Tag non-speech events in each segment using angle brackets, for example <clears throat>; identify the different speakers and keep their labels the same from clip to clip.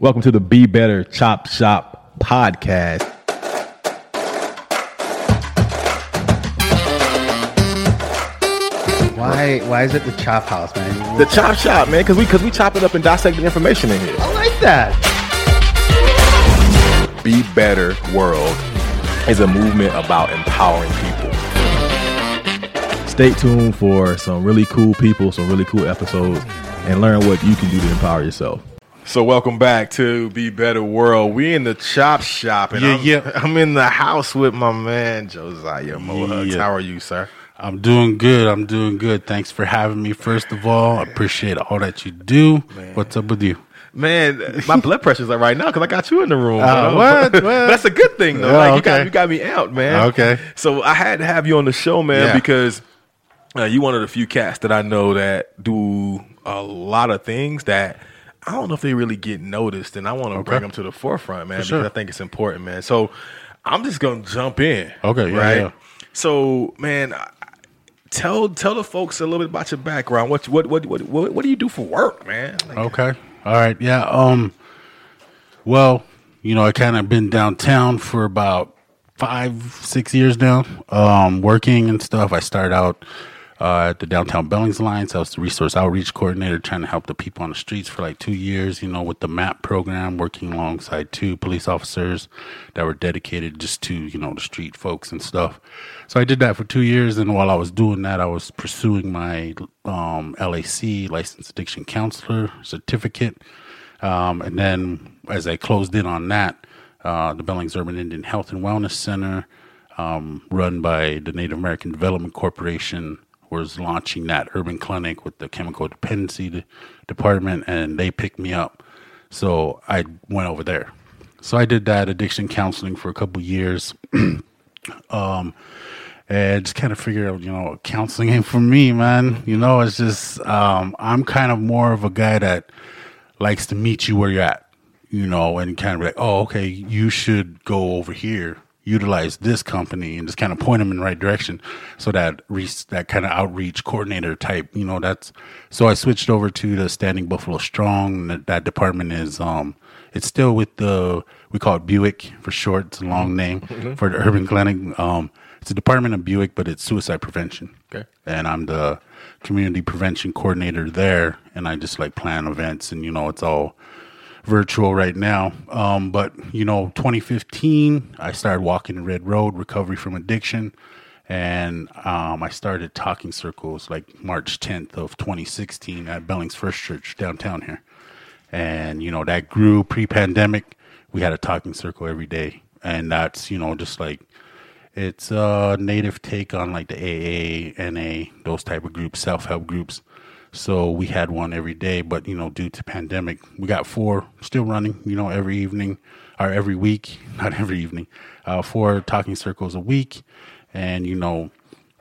Speaker 1: Welcome to the Be Better Chop Shop podcast.
Speaker 2: Why? Why is it the chop house, man?
Speaker 1: The Chop Shop, man, because we because we chop it up and dissect the information in here.
Speaker 2: I like that.
Speaker 1: Be Better World is a movement about empowering people. Stay tuned for some really cool people, some really cool episodes, and learn what you can do to empower yourself. So welcome back to Be Better World. We in the chop shop, and
Speaker 3: Yeah,
Speaker 1: I'm,
Speaker 3: yeah.
Speaker 1: I'm in the house with my man Josiah Mohugs.
Speaker 3: Yeah.
Speaker 1: How are you, sir?
Speaker 3: I'm doing good. I'm doing good. Thanks for having me. First of all, I appreciate all that you do. What's up with you?
Speaker 1: Man, my blood pressure's up right now because I got you in the room.
Speaker 3: Uh, what? <laughs> What?
Speaker 1: that's a good thing though.
Speaker 3: Yeah,
Speaker 1: like you got
Speaker 3: okay.
Speaker 1: you got me out, man.
Speaker 3: Okay.
Speaker 1: So I had to have you on the show, man,
Speaker 3: Yeah.
Speaker 1: because uh, you one of the few cats that I know that do a lot of things that I don't know if they really get noticed, and I want to bring them to the forefront, man, because
Speaker 3: sure.
Speaker 1: I think it's important, man. So I'm just gonna jump in.
Speaker 3: Okay, yeah,
Speaker 1: right.
Speaker 3: yeah.
Speaker 1: So, man. Tell tell the folks a little bit about your background. What what what what what, what do you do for work, man? Like,
Speaker 3: Okay. All right. Yeah. Um. Well, you know, I kind of been downtown for about five, six years now, um, working and stuff. I started out uh, at the Downtown Billings Alliance. I was the resource outreach coordinator, trying to help the people on the streets for like two years. You know, with the MAP program, working alongside two police officers that were dedicated just to you know the street folks and stuff. So I did that for two years, and while I was doing that, I was pursuing my um, LAC licensed addiction counselor certificate. Um, and then as I closed in on that, uh, the Billings Urban Indian Health and Wellness Center, um, run by the Native American Development Corporation, was launching that urban clinic with the chemical dependency de- department, and they picked me up. So I went over there. So I did that addiction counseling for a couple years. <clears throat> Um, and just kind of figured out, you know, counseling ain't for me, man. You know, it's just um, I'm kind of more of a guy that likes to meet you where you're at, you know, and kind of like, oh, okay, you should go over here, utilize this company, and just kind of point them in the right direction. So that re- that kind of outreach coordinator type, you know, that's so I switched over to the Standing Buffalo Strong. That, that department is um, it's still with the we call it Buick for short. It's a long name for the urban clinic. Um, it's a department of Buick, but it's suicide prevention
Speaker 1: Okay.
Speaker 3: and I'm the community prevention coordinator there. And I just like plan events, and you know, it's all virtual right now. Um, but you know, 2015, I started walking the Red Road, recovery from addiction, and um, I started talking circles like March 10th of 2016 at Billings First Church downtown here. And you know, that grew pre-pandemic. We had a talking circle every day, and that's you know just like it's a native take on like the AA, NA, those type of groups, self help groups. So we had one every day, but you know, due to pandemic, we got four still running. You know, every evening or every week, <laughs> not every evening, uh, four talking circles a week, and you know,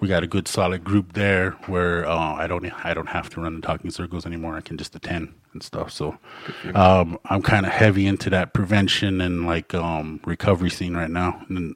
Speaker 3: we got a good solid group there where uh, I don't I don't have to run the talking circles anymore. I can just attend and stuff. So um, I'm kind of heavy into that prevention and like um, recovery scene right now, and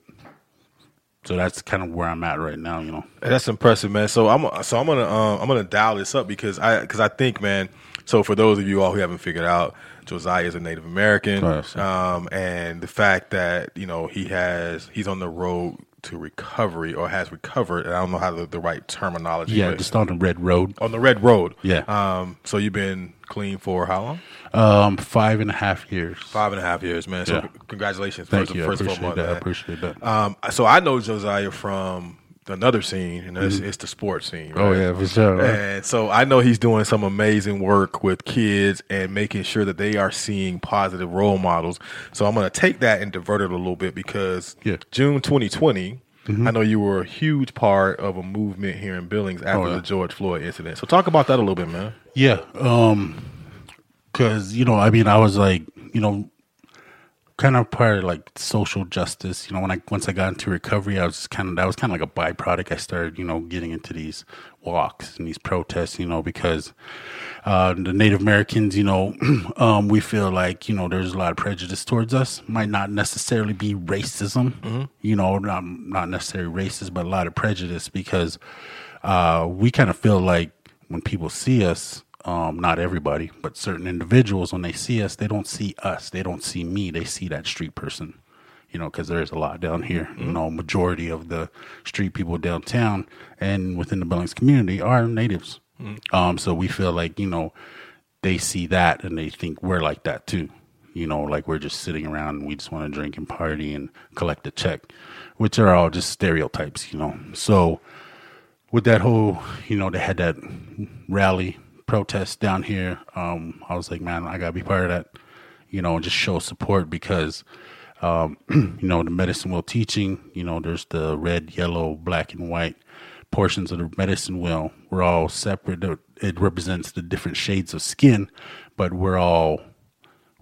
Speaker 3: so that's kind of where I'm at right now. You know.
Speaker 1: That's impressive, man. So I'm so I'm gonna um, I'm gonna dial this up because I because I think, man. So for those of you all who haven't figured out, Josiah is a Native American, um, and the fact that you know he has he's on the road to recovery or has recovered. And I don't know how the, the right terminology.
Speaker 3: Yeah, just on the red road.
Speaker 1: on the red road.
Speaker 3: Yeah.
Speaker 1: Um. So you've been clean for how long?
Speaker 3: Um, five and a half years.
Speaker 1: Five and a half years, man. So
Speaker 3: Yeah.
Speaker 1: congratulations.
Speaker 3: Thank
Speaker 1: first,
Speaker 3: you. I appreciate that. I appreciate that.
Speaker 1: Um, so I know Josiah from another scene, and it's, it's the sports scene.
Speaker 3: oh yeah, for sure. right?
Speaker 1: And so I know he's doing some amazing work with kids and making sure that they are seeing positive role models. So I'm going to take that and divert it a little bit because
Speaker 3: Yeah. Mm-hmm.
Speaker 1: June 2020, I know you were a huge part of a movement here in Billings after
Speaker 3: Oh, yeah.
Speaker 1: the George Floyd incident. So talk about that a little bit, man.
Speaker 3: Yeah, um, cause you know, I mean, I was like, you know, kind of part of like social justice. You know, when I once I got into recovery, I was just kind of that was kind of like a byproduct. I started, you know, getting into these walks and these protests. You know, because uh, the Native Americans, you know, <clears throat> um, we feel like you know there's a lot of prejudice towards us. Might not necessarily be racism, you know, not not necessarily racist, but a lot of prejudice because uh, we kind of feel like when people see us um, not everybody, but certain individuals, when they see us, they don't see us. They don't see me. They see that street person, you know, because there's a lot down here. You know, majority of the street people downtown and within the Billings community are natives. Um, so we feel like, you know, they see that and they think we're like that too. You know, like we're just sitting around and we just want to drink and party and collect a check, which are all just stereotypes, you know. So with that whole, you know, they had that rally protest down here. Um, I was like, man, I gotta be part of that, you know, and just show support because, um, <clears throat> you know, the medicine wheel teaching, you know, there's the red, yellow, black, and white portions of the medicine wheel. We're all separate. It represents the different shades of skin, but we're all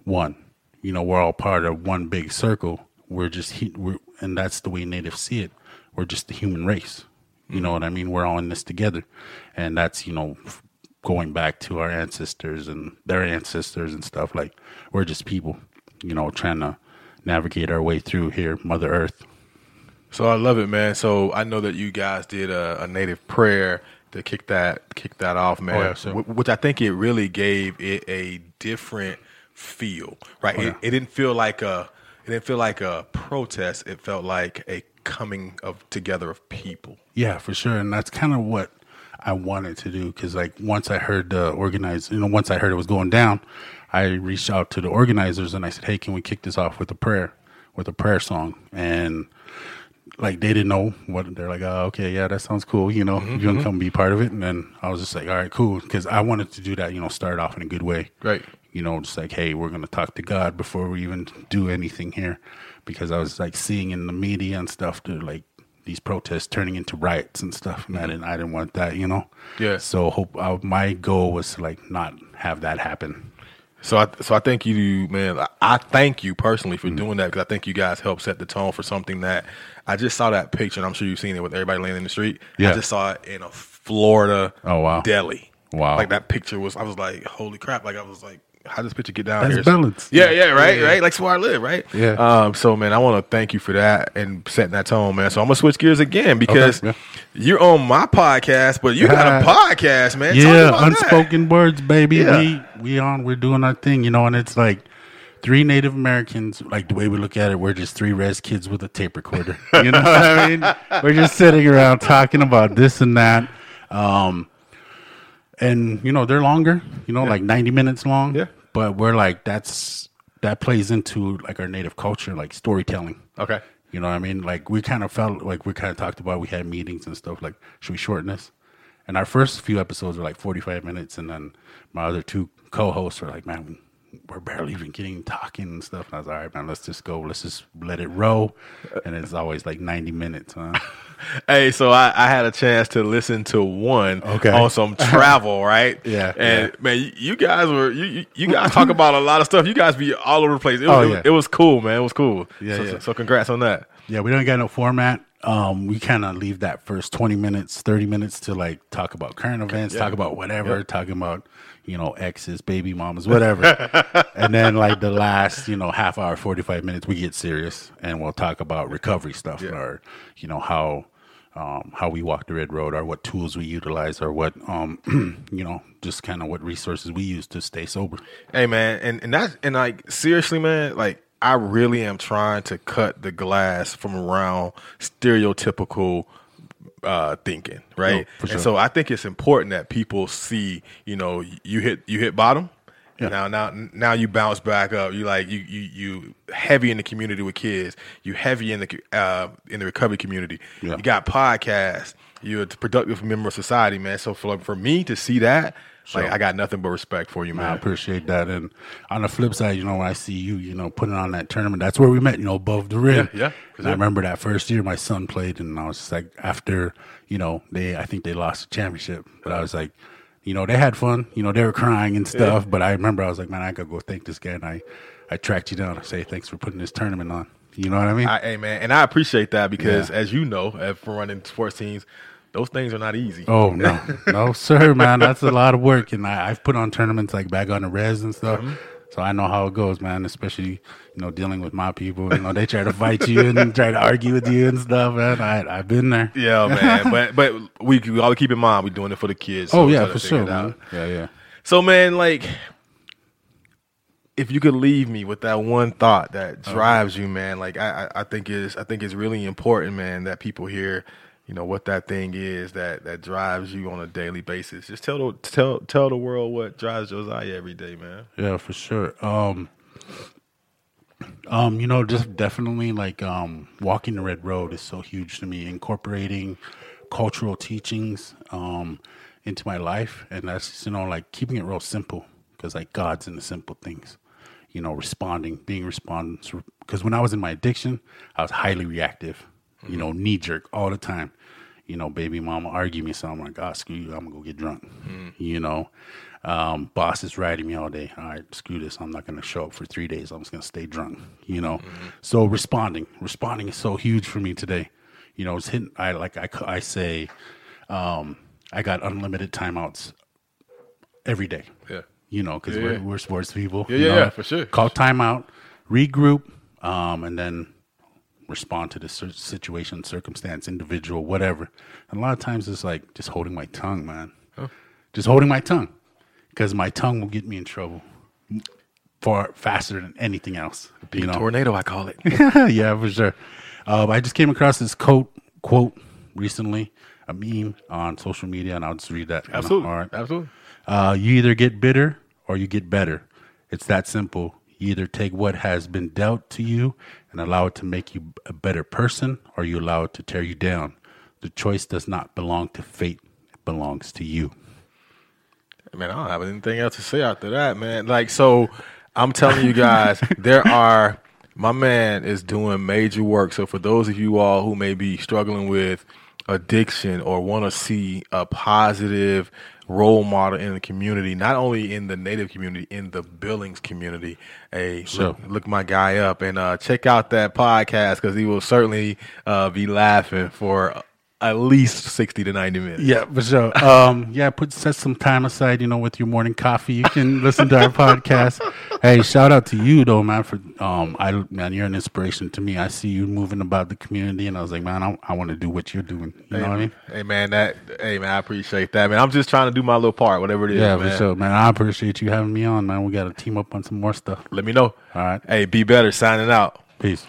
Speaker 3: one. You know, we're all part of one big circle. We're just, he- we're, and that's the way natives see it. We're just the human race. You know what I mean? We're all in this together, and that's you know going back to our ancestors and their ancestors and stuff. Like we're just people, you know, trying to navigate our way through here, Mother Earth.
Speaker 1: So I love it, man. So I know that you guys did a, a native prayer to kick that kick that off, man.
Speaker 3: Oh, yeah, sure.
Speaker 1: Which I think it really gave it a different feel, right?
Speaker 3: Oh,
Speaker 1: it, it didn't feel like a it didn't feel like a protest. It felt like a coming of together of people.
Speaker 3: Yeah, for sure, and that's kind of what I wanted to do because, like, once I heard the organize, you know, once I heard it was going down, I reached out to the organizers and I said, "Hey, can we kick this off with a prayer, with a prayer song?" And like they didn't know what they're like. Oh, okay, yeah, that sounds cool. You know, mm-hmm, you want to mm-hmm. come be part of it, and then I was just like, all right, cool, because I wanted to do that. You know, start off in a good way.
Speaker 1: Right.
Speaker 3: You know, just like, hey, we're gonna talk to God before we even do anything here, because I was like seeing in the media and stuff to like these protests turning into riots and stuff, man. and I didn't, I didn't want that. You know.
Speaker 1: Yeah.
Speaker 3: So hope uh, my goal was to like not have that happen.
Speaker 1: So I so I thank you, man. I- I thank you personally
Speaker 3: Mm-hmm.
Speaker 1: for doing that because I think you guys helped set the tone for something that I just saw that picture, and I'm sure you've seen it with everybody laying in the street.
Speaker 3: Yeah.
Speaker 1: I just saw it in a Florida
Speaker 3: Oh, wow.
Speaker 1: deli.
Speaker 3: Wow.
Speaker 1: Like that picture was, I was like, holy crap! Like I was like, how does this picture get down
Speaker 3: That's
Speaker 1: here?
Speaker 3: balance.
Speaker 1: Yeah, yeah, right,
Speaker 3: Yeah, yeah.
Speaker 1: right. Like it's where I live, right?
Speaker 3: Yeah.
Speaker 1: Um. So man, I want to thank you for that and setting that tone, man. So I'm gonna switch gears again because
Speaker 3: yeah.
Speaker 1: you're on my podcast, but you got a podcast, man.
Speaker 3: Yeah,
Speaker 1: about that.
Speaker 3: unspoken words, baby.
Speaker 1: Yeah.
Speaker 3: We we on. We're doing our thing, you know. And it's like three Native Americans. Like the way we look at it, we're just three res kids with a tape recorder. <laughs> You know what I mean? We're just sitting around talking about this and that. Um, and you know they're longer. You know, like ninety minutes long.
Speaker 1: Yeah.
Speaker 3: But we're like that's that plays into like our native culture, like storytelling.
Speaker 1: Okay.
Speaker 3: You know what I mean? Like we kind of felt like we kind of talked about we had meetings and stuff like should we shorten this? And our first few episodes were like 45 minutes and then my other two co-hosts were like, "Man, we're barely even getting talking and stuff." And I was all right, man, let's just go. Let's just let it roll. And it's always like 90 minutes, huh? <laughs>
Speaker 1: Hey, so I, I had a chance to listen to one
Speaker 3: Okay.
Speaker 1: on some travel, <laughs> right?
Speaker 3: Yeah,
Speaker 1: And man, you- you guys were you you- guys talk about a lot of stuff. You guys be all over the place. It, was-
Speaker 3: Oh,
Speaker 1: it, was-
Speaker 3: yeah.
Speaker 1: it was cool, man. It was cool.
Speaker 3: Yeah,
Speaker 1: so,
Speaker 3: yeah.
Speaker 1: So, so congrats on that.
Speaker 3: Yeah, we don't got no format. Um, we kind of leave that first 20 minutes, 30 minutes to like talk about current events,
Speaker 1: Yeah.
Speaker 3: talk about whatever, talking about, you know, exes, baby mamas, whatever. <laughs> and then like the last, you know, half hour, 45 minutes, we get serious and we'll talk about recovery stuff
Speaker 1: Yeah.
Speaker 3: or, you know, how, um, how we walk the red road or what tools we utilize or what, um, <clears throat> you know, just kind of what resources we use to stay sober.
Speaker 1: Hey man, and and that's and like seriously, man, like I really am trying to cut the glass from around stereotypical uh thinking, right?
Speaker 3: Oh, for
Speaker 1: And so I think it's important that people see, you know, you hit you hit bottom.
Speaker 3: Yeah.
Speaker 1: Now now now you bounce back up. You like you you you heavy in the community with kids. You heavy in the uh in the recovery community.
Speaker 3: Yeah.
Speaker 1: You got podcasts. You're a productive member of society, man. So for for me to see that, like I got nothing but respect for you,
Speaker 3: Man, I appreciate that. And on the flip side, you know, when I see you, you know, putting on that tournament, that's where we met, you know, above the rim.
Speaker 1: Yeah, yeah,
Speaker 3: And I remember that first year my son played, and I was just like, after, you know, they, I think they lost the championship, but I was like, you know, they had fun, you know, they were crying and stuff, but I remember I was like, man, I gotta go thank this guy. And I, I tracked you down. I say, thanks for putting this tournament on. You know what I mean?
Speaker 1: I, hey man, and I appreciate that because,
Speaker 3: Yeah.
Speaker 1: as you know, for running sports teams, those things are not easy.
Speaker 3: Oh no, <laughs> no, sir, man. That's a lot of work, and I, I've put on tournaments like back on the res and stuff,
Speaker 1: Mm-hmm.
Speaker 3: So I know how it goes, man. Especially you know dealing with my people. You know they try to fight you and <laughs> try to argue with you and stuff, man. I I've been there.
Speaker 1: Yeah, man. <laughs> but but we, we all keep in mind we're doing it for the kids. so
Speaker 3: Oh yeah, for sure, man. Yeah, yeah.
Speaker 1: So man, like if you could leave me with that one thought that
Speaker 3: Uh-huh.
Speaker 1: drives you, man, like I, I I think is I think it's really important, man, that people hear, you know, what that thing is that that drives you on a daily basis. Just tell the tell tell the world what drives Josiah every day, man.
Speaker 3: Yeah, for sure. Um, um, you know, just definitely like um, walking the red road is so huge to me. Incorporating cultural teachings um, into my life, and that's just, you know like keeping it real simple because like God's in the simple things. You know, responding, being responsive. Because when I was in my addiction, I was highly reactive. You know, knee jerk all the time. You know, baby mama argue me, so I'm like, ah, screw you, I'm gonna go get drunk. You know, um, boss is riding me all day. All right, screw this. I'm not going to show up for three days. I'm just going to stay drunk. You know, so responding, responding is so huge for me today. You know, it's hitting. I like I, I say, um, I got unlimited timeouts every day.
Speaker 1: Yeah.
Speaker 3: You know, because
Speaker 1: Yeah,
Speaker 3: we're,
Speaker 1: yeah.
Speaker 3: we're sports people.
Speaker 1: Yeah,
Speaker 3: you
Speaker 1: yeah,
Speaker 3: know?
Speaker 1: yeah, for sure.
Speaker 3: Call timeout, regroup, um, and then respond to the situation, circumstance, individual, whatever. And a lot of times it's like just holding my tongue, man. Just holding my tongue because my tongue will get me in trouble far faster than anything else. You know?
Speaker 1: Tornado, I call it. <laughs>
Speaker 3: yeah, for sure. Um, I just came across this quote quote recently, a meme on social media, and I'll just read that.
Speaker 1: Absolutely.
Speaker 3: All right.
Speaker 1: Absolutely.
Speaker 3: Uh, you either get bitter or you get better. It's that simple. You either take what has been dealt to you and allow it to make you a better person, or you allow it to tear you down. The choice does not belong to fate; it belongs to you.
Speaker 1: Man, I don't have anything else to say after that, man. Like, so I'm telling you guys, <laughs> there are, my man is doing major work. So for those of you all who may be struggling with addiction or want to see a positive role model in the community, not only in the native community, in the Billings community, hey,
Speaker 3: Sure.
Speaker 1: look, look my guy up and uh, check out that podcast because he will certainly uh, be laughing for at least 60 to 90 minutes.
Speaker 3: Yeah, for sure. <laughs> Um, yeah, put set some time aside, you know, with your morning coffee. You can <laughs> listen to our podcast. Hey, shout out to you though, man. For um, I man, you're an inspiration to me. I see you moving about the community, and I was like, man, I, I want to do what you're doing. You know what I mean?
Speaker 1: Hey man, that hey man, I appreciate that, man. I'm just trying to do my little part, whatever it is.
Speaker 3: Yeah,
Speaker 1: man.
Speaker 3: for sure, man. I appreciate you having me on, man. We got to team up on some more stuff.
Speaker 1: Let me know.
Speaker 3: All right,
Speaker 1: Hey, be better. Signing out.
Speaker 3: peace.